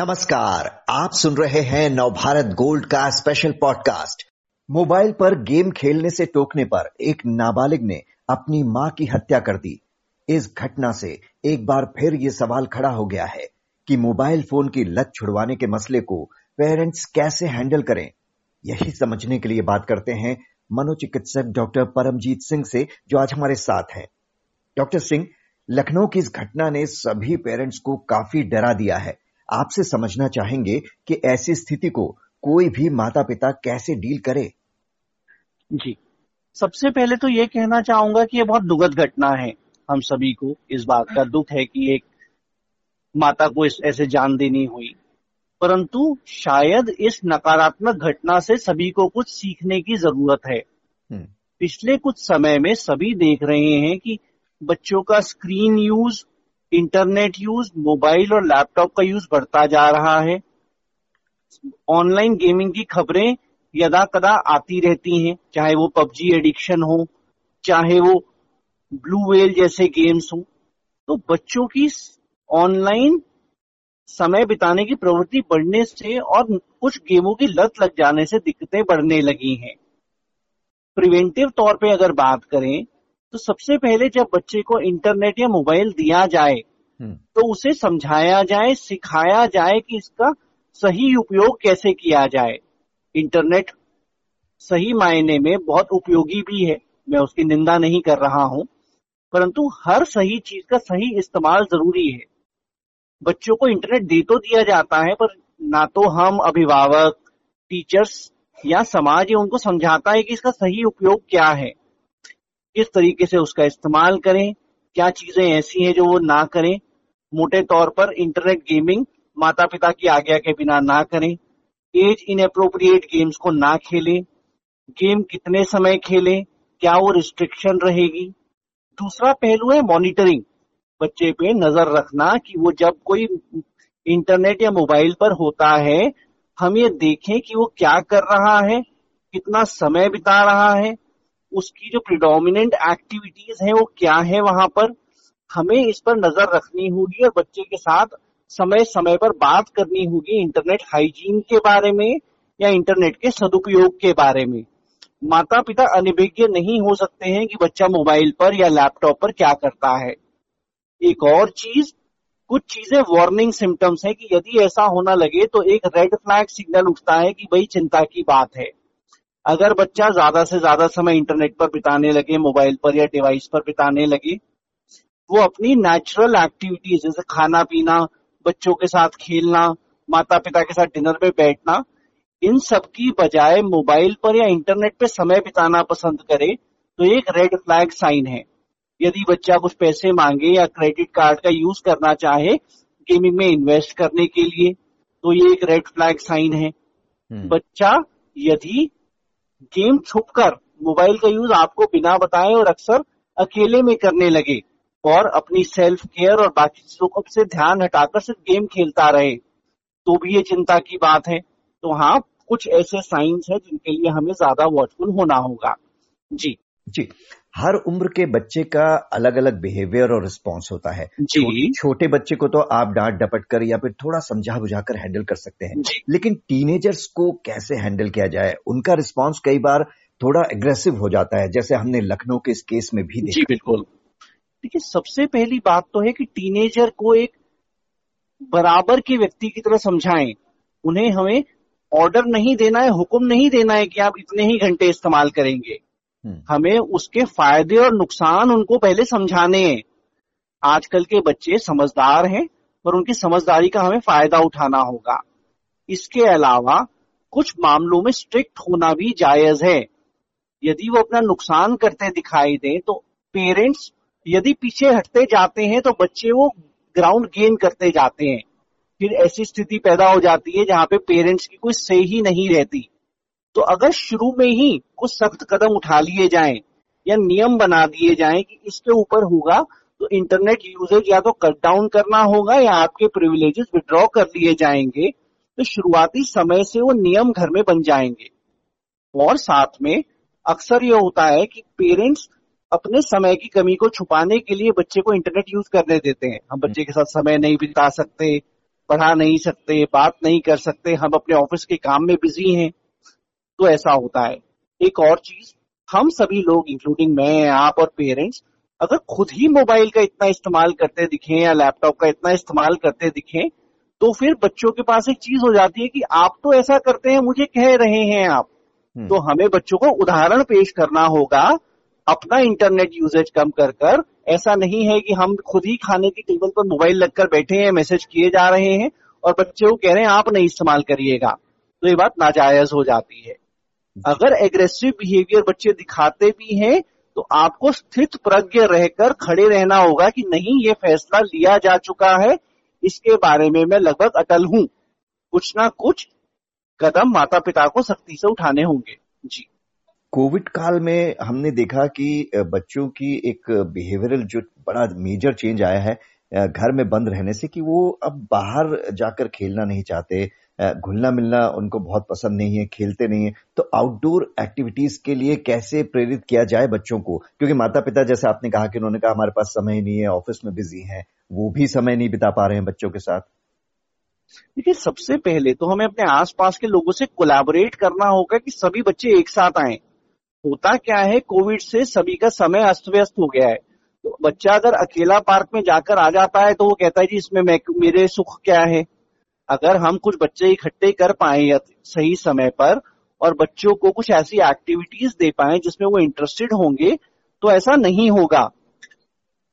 नमस्कार, आप सुन रहे हैं नवभारत गोल्ड का स्पेशल पॉडकास्ट मोबाइल पर गेम खेलने से टोकने पर एक नाबालिग ने अपनी माँ की हत्या कर दी। इस घटना से एक बार फिर ये सवाल खड़ा हो गया है कि मोबाइल फ़ोन की लत छुड़वाने के मसले को पेरेंट्स कैसे हैंडल करें? यही समझने के लिए बात करते हैं मनोचिकित्सक डॉक्टर परमजीत सिंह से, जो आज हमारे साथ हैं। डॉक्टर सिंह, लखनऊ की इस घटना ने सभी पेरेंट्स को काफ़ी डरा दिया है। आपसे समझना चाहेंगे कि ऐसी स्थिति को कोई भी माता पिता कैसे डील करे? जी। सबसे पहले तो ये कहना चाहूँगा कि ये बहुत दुखद घटना है हम सभी को। इस बात का दुख है कि एक माता को इस ऐसे जान देनी हुई। परंतु शायद इस नकारात्मक घटना से सभी को कुछ सीखने की ज़रूरत है। हम्म। पिछले कुछ समय में सभी देख रहे हैं कि बच्चों का screen use internet use mobile और लैपटॉप का यूज़ बढ़ता जा रहा है। ऑनलाइन गेमिंग की खबरें यदा कदा आती रहती हैं, चाहे वो पबजी एडिक्शन हो, चाहे वो ब्लू वेल जैसे गेम्स हो। तो बच्चों की ऑनलाइन समय बिताने की प्रवृत्ति बढ़ने से और कुछ गेमों की लत लग जाने से दिक्कतें बढ़ने लगी हैं। प्रिवेंटिव तौर पे अगर बात करें तो सबसे पहले जब बच्चे को इंटरनेट या मोबाइल दिया जाए हम्म। तो उसे समझाया जाए सिखाया जाए कि इसका सही उपयोग कैसे किया जाए। इंटरनेट सही मायने में बहुत उपयोगी भी है। मैं उसकी निंदा नहीं कर रहा हूँ परंतु हर सही चीज़ का सही इस्तेमाल ज़रूरी है। बच्चों को इंटरनेट दे तो दिया जाता है पर ना तो हम अभिभावक टीचर्स या समाज या उनको समझाता है कि इसका सही उपयोग क्या है। किस तरीके से उसका इस्तेमाल करें, क्या चीज़ें ऐसी हैं जो वो ना करें, मोटे तौर पर इंटरनेट गेमिंग माता पिता की आज्ञा के बिना ना करें एज इन अप्रोप्रिएट गेम्स को ना खेलें गेम कितने समय खेलें, क्या वो रिस्ट्रिक्शन रहेगी? दूसरा पहलू है मॉनिटरिंग बच्चे पे नज़र रखना कि वो जब कोई इंटरनेट या मोबाइल पर होता है, हम ये देखें कि वो क्या कर रहा है, कितना समय बिता रहा है उसकी जो प्रिडोमिनेंट एक्टिविटीज़ है, वो क्या है वहाँ पर? हमें इस पर नज़र रखनी होगी और बच्चे के साथ समय समय पर बात करनी होगी इंटरनेट हाइजीन के बारे में या इंटरनेट के सदुपयोग के बारे में। माता पिता अनिभिज्ञ नहीं हो सकते हैं कि बच्चा मोबाइल पर या लैपटॉप पर क्या करता है। एक और चीज़, कुछ चीज़ें वार्निंग सिम्टम्स है कि यदि ऐसा होना लगे तो एक रेड फ्लैग सिग्नल उठता है कि भाई चिंता की बात है। अगर बच्चा ज़्यादा से ज़्यादा समय इंटरनेट पर बिताने लगे मोबाइल पर या डिवाइस पर बिताने लगे वो अपनी नेचुरल एक्टिविटीज़ जैसे खाना पीना बच्चों के साथ खेलना माता पिता के साथ डिनर में बैठना इन सब की बजाय मोबाइल पर या इंटरनेट पे समय बिताना पसंद करे तो एक रेड फ्लैग साइन है यदि बच्चा कुछ पैसे मांगे या क्रेडिट कार्ड का यूज़ करना चाहे गेमिंग में इन्वेस्ट करने के लिए तो ये एक रेड फ्लैग साइन है हम्म। बच्चा यदि गेम छुपकर मोबाइल का यूज़ आपको बिना बताए और अक्सर अकेले में करने लगे और अपनी सेल्फ केयर और बाकी चीज़ों को से ध्यान हटाकर सिर्फ़ गेम खेलता रहे तो भी ये चिंता की बात है। तो हाँ कुछ ऐसे साइंस है जिनके लिए हमें ज़्यादा वॉचफुल होना होगा। जी। जी। हर उम्र के बच्चे का अलग अलग बिहेवियर और रिस्पॉन्स होता है। जी। छोटे बच्चे को तो आप डांट डपट कर या फिर थोड़ा समझा बुझा कर हैंडल कर सकते हैं। लेकिन टीनेजर्स को कैसे हैंडल किया जाए? उनका रिस्पॉन्स कई बार थोड़ा एग्रेसिव हो जाता है जैसे हमने लखनऊ के इस केस में भी देखा। जी बिल्कुल। देखिए सबसे पहली बात तो है कि टीनेजर को एक बराबर के व्यक्ति की तरह समझाएँ। उन्हें हमें ऑर्डर नहीं देना है हुक्म नहीं देना है कि आप इतने ही घंटे इस्तेमाल करेंगे। हमें उसके फ़ायदे और नुकसान उनको पहले समझाने हैं। आजकल के बच्चे समझदार हैं पर उनकी समझदारी का हमें फ़ायदा उठाना होगा। इसके अलावा कुछ मामलों में स्ट्रिक्ट होना भी जायज़ है। यदि वो अपना नुकसान करते दिखाई दे तो पेरेंट्स यदि पीछे हटते जाते हैं तो बच्चे वो ग्राउंड गेन करते जाते हैं। फिर ऐसी स्थिति पैदा हो जाती है जहाँ पे पेरेंट्स की कोई सही ही नहीं रहती। तो अगर शुरू में ही कुछ सख्त कदम उठा लिए जाएँ या नियम बना दिए जाएँ कि इसके ऊपर होगा तो इंटरनेट यूजेज या तो कट डाउन करना होगा या आपके प्रिविलेजेस विड्रॉ कर लिए जाएँगे तो शुरुआती समय से वो नियम घर में बन जाएँगे। और साथ में अक्सर ये होता है कि पेरेंट्स अपने समय की कमी को छुपाने के लिए बच्चे को इंटरनेट यूज़ करने देते हैं। हम बच्चे के साथ समय नहीं बिता सकते, पढ़ा नहीं सकते, बात नहीं कर सकते, हम अपने ऑफ़िस के काम में बिज़ी हैं। तो ऐसा होता है। एक और चीज़ हम सभी लोग इंक्लूडिंग मैं आप और पेरेंट्स अगर खुद ही मोबाइल का इतना इस्तेमाल करते दिखें या लैपटॉप का इतना इस्तेमाल करते दिखें तो फिर बच्चों के पास एक चीज़ हो जाती है कि आप तो ऐसा करते हैं मुझे कह रहे हैं आप। हम्म। तो हमें बच्चों को उदाहरण पेश करना होगा अपना इंटरनेट यूजेज कम कर कर। ऐसा नहीं है कि हम खुद ही खाने की टेबल पर मोबाइल लगकर बैठे हैं मैसेज किए जा रहे हैं और बच्चे को कह रहे हैं आप नहीं इस्तेमाल करिएगा। तो ये बात नाजायज हो जाती है। अगर एग्रेसिव बिहेवियर बच्चे दिखाते भी हैं तो आपको स्थित प्रज्ञ रहकर खड़े रहना होगा कि नहीं, ये फैसला लिया जा चुका है। इसके बारे में मैं लगभग अटल हूँ। कुछ ना कुछ कदम माता पिता को सख्ती से उठाने होंगे। जी। कोविड काल में हमने देखा कि बच्चों की एक बिहेवियरल जो बड़ा मेजर चेंज आया है घर में बंद रहने से कि वो अब बाहर जाकर खेलना नहीं चाहते घुलना मिलना उनको बहुत पसंद नहीं है, खेलते नहीं है। तो आउटडोर एक्टिविटीज़ के लिए कैसे प्रेरित किया जाए बच्चों को? क्योंकि माता पिता जैसे आपने कहा कि उन्होंने कहा, हमारे पास समय नहीं है ऑफ़िस में बिज़ी हैं। वो भी समय नहीं बिता पा रहे हैं बच्चों के साथ। देखिए, सबसे पहले तो हमें अपने आसपास के लोगों से कोलैबोरेट करना होगा कि सभी बच्चे एक साथ आए। होता क्या है, कोविड से सभी का समय अस्त व्यस्त हो गया है। तो बच्चा अगर अकेला पार्क में जाकर आ जाता है तो वो कहता है, जी, इसमें मेरे सुख क्या है? अगर हम कुछ बच्चे इकट्ठे कर पाए सही समय पर और बच्चों को कुछ ऐसी एक्टिविटीज़ दे पाए जिसमें वो इंटरेस्टेड होंगे तो ऐसा नहीं होगा।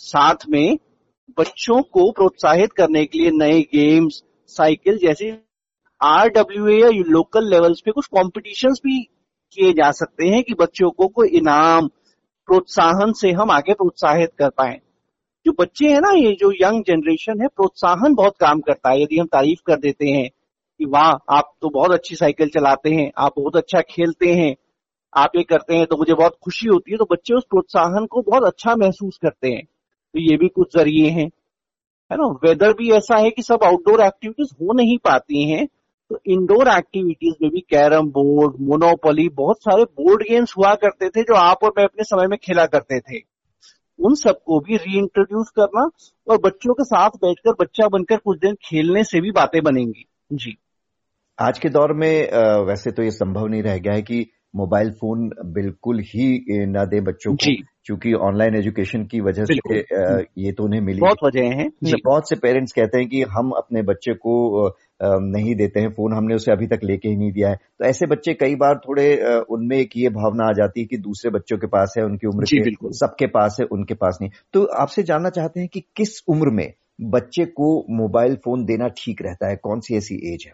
साथ में बच्चों को प्रोत्साहित करने के लिए नए गेम्स साइकिल जैसे आर डब्ल्यू या लोकल लेवल्स पे कुछ कॉम्पिटिशन्स भी किए जा सकते हैं कि बच्चों को कोई इनाम, प्रोत्साहन से हम आगे प्रोत्साहित कर पाए। जो बच्चे हैं ना, ये जो यंग जनरेशन है, प्रोत्साहन बहुत काम करता है। यदि हम तारीफ़ कर देते हैं कि वाह, आप तो बहुत अच्छी साइकिल चलाते हैं, आप बहुत अच्छा खेलते हैं, आप ये करते हैं तो मुझे बहुत खुशी होती है तो बच्चे उस प्रोत्साहन को बहुत अच्छा महसूस करते हैं। तो ये भी कुछ ज़रिए हैं। है ना? वेदर भी ऐसा है कि सब आउटडोर एक्टिविटीज़ हो नहीं पाती हैं तो इंडोर एक्टिविटीज़ में भी कैरम बोर्ड मोनोपोली बहुत सारे बोर्ड गेम्स हुआ करते थे, जो आप और मैं अपने समय में खेला करते थे। उन सबको भी री करना और बच्चों के साथ बैठकर बच्चा बनकर कुछ दिन खेलने से भी बातें बनेंगी। जी। आज के दौर में वैसे तो ये संभव नहीं रह गया है कि मोबाइल फ़ोन बिल्कुल ही न दे बच्चों को। क्योंकि ऑनलाइन एजुकेशन की वजह से ये तो उन्हें मिली बहुत वजह है। बहुत से पेरेंट्स कहते हैं कि हम अपने बच्चे को नहीं देते हैं फ़ोन हमने उसे अभी तक लेके ही नहीं दिया है। तो ऐसे बच्चे कई बार थोड़े उनमें एक ये भावना आ जाती है कि दूसरे बच्चों के पास है उनकी उम्र के सबके पास है उनके पास नहीं। तो आपसे जानना चाहते हैं कि किस उम्र में बच्चे को मोबाइल फ़ोन देना ठीक रहता है? कौन सी ऐसी एज है?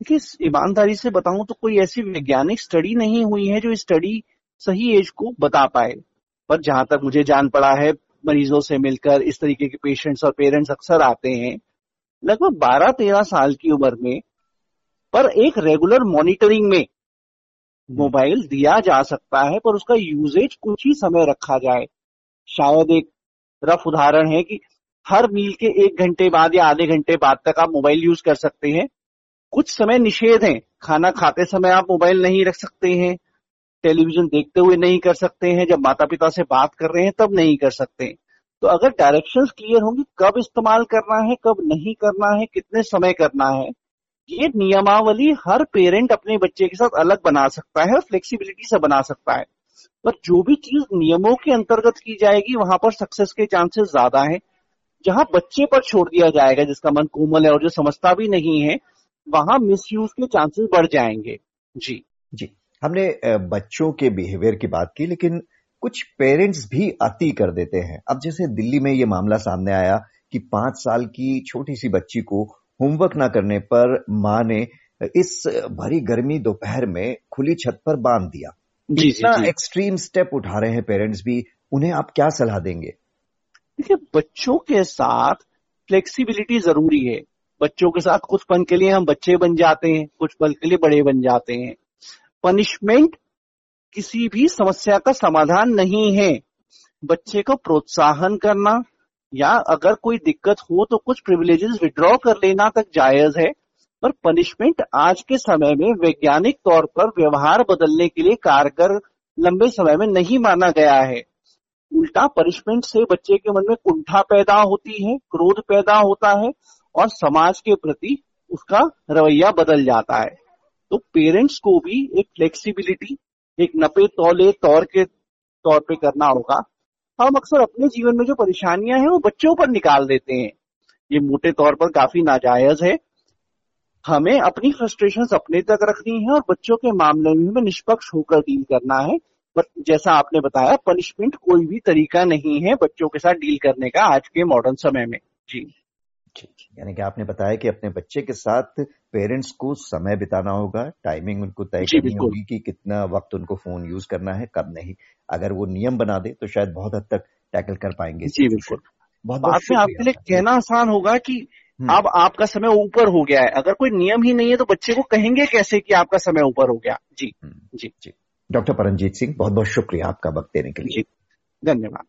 देखिए ईमानदारी से बताऊँ तो कोई ऐसी वैज्ञानिक स्टडी नहीं हुई है जो स्टडी सही एज को बता पाए। पर जहाँ तक मुझे जान पड़ा है मरीजों से मिलकर इस तरीके के पेशेंट्स और पेरेंट्स अक्सर आते हैं लगभग 12-13 साल की उम्र में पर एक रेगुलर मॉनिटरिंग में मोबाइल दिया जा सकता है पर उसका यूजेज कुछ ही समय रखा जाए। शायद एक रफ उदाहरण है कि हर मील के एक घंटे बाद या आधे घंटे बाद तक आप मोबाइल यूज़ कर सकते हैं। कुछ समय निषेध है। खाना खाते समय आप मोबाइल नहीं रख सकते हैं। टेलीविज़न देखते हुए नहीं कर सकते हैं। जब माता पिता से बात कर रहे हैं तब नहीं कर सकते तो अगर डायरेक्शन क्लियर होंगी, कब इस्तेमाल करना है, कब नहीं करना है, कितने समय करना है, ये नियमावली हर पेरेंट अपने बच्चे के साथ अलग बना सकता है और फ्लेक्सिबिलिटी से बना सकता है। पर जो भी चीज़ नियमों के अंतर्गत की जाएगी, वहाँ पर सक्सेस के चांसेस ज़्यादा है। जहाँ बच्चे पर छोड़ दिया जाएगा, जिसका मन कोमल है और जो समझता भी नहीं है, वहाँ मिसयूज के चांसेस बढ़ जाएँगे। जी। जी। हमने बच्चों के बिहेवियर की बात की, लेकिन कुछ पेरेंट्स भी अति कर देते हैं। अब जैसे दिल्ली में ये मामला सामने आया कि पाँच साल की छोटी सी बच्ची को होमवर्क ना करने पर माँ ने इस भरी गर्मी दोपहर में खुली छत पर बाँध दिया। इतना एक्सट्रीम स्टेप उठा रहे हैं पेरेंट्स भी। उन्हें आप क्या सलाह देंगे? देखिए बच्चों के साथ फ्लेक्सिबिलिटी ज़रूरी है। बच्चों के साथ कुछ पल के लिए हम बच्चे बन जाते हैं कुछ पल के लिए बड़े बन जाते हैं। पनिशमेंट किसी भी समस्या का समाधान नहीं है। बच्चे को प्रोत्साहन करना या अगर कोई दिक्कत हो तो कुछ प्रिविलेजेस विड्रॉ कर लेना तक जायज़ है, पर पनिशमेंट आज के समय में वैज्ञानिक तौर पर व्यवहार बदलने के लिए कारगर लंबे समय में नहीं माना गया है। उल्टा पनिशमेंट से बच्चे के मन में कुंठा पैदा होती है, क्रोध पैदा होता है और समाज के प्रति उसका रवैया बदल जाता है। तो पेरेंट्स को भी एक फ्लेक्सिबिलिटी एक नपे तौले तौर के तौर पे करना होगा। हम अक्सर अपने जीवन में जो परेशानियाँ हैं, वो बच्चों पर निकाल देते हैं। ये मोटे तौर पर काफ़ी नाजायज है। हमें अपनी फ्रस्ट्रेशन अपने तक रखनी है और बच्चों के मामले में हमें निष्पक्ष होकर डील करना है। बट जैसा आपने बताया पनिशमेंट कोई भी तरीका नहीं है बच्चों के साथ डील करने का आज के मॉडर्न समय में। जी। यानी कि आपने बताया कि अपने बच्चे के साथ पेरेंट्स को समय बिताना होगा टाइमिंग उनको तय करनी होगी कि कितना वक्त उनको फ़ोन यूज़ करना है कब नहीं। अगर वो नियम बना दे तो शायद बहुत हद तक टैकल कर पाएँगे जी बिल्कुल। बहुत बाद में आपके लिए कहना आसान होगा कि हम्म। अब आपका समय ऊपर हो गया है। अगर कोई नियम ही नहीं है तो बच्चे को कहेंगे कैसे कि आपका समय ऊपर हो गया। जी हम्म। जी। जी। डॉक्टर परमजीत सिंह बहुत बहुत शुक्रिया आपका वक्त देने के लिए। धन्यवाद।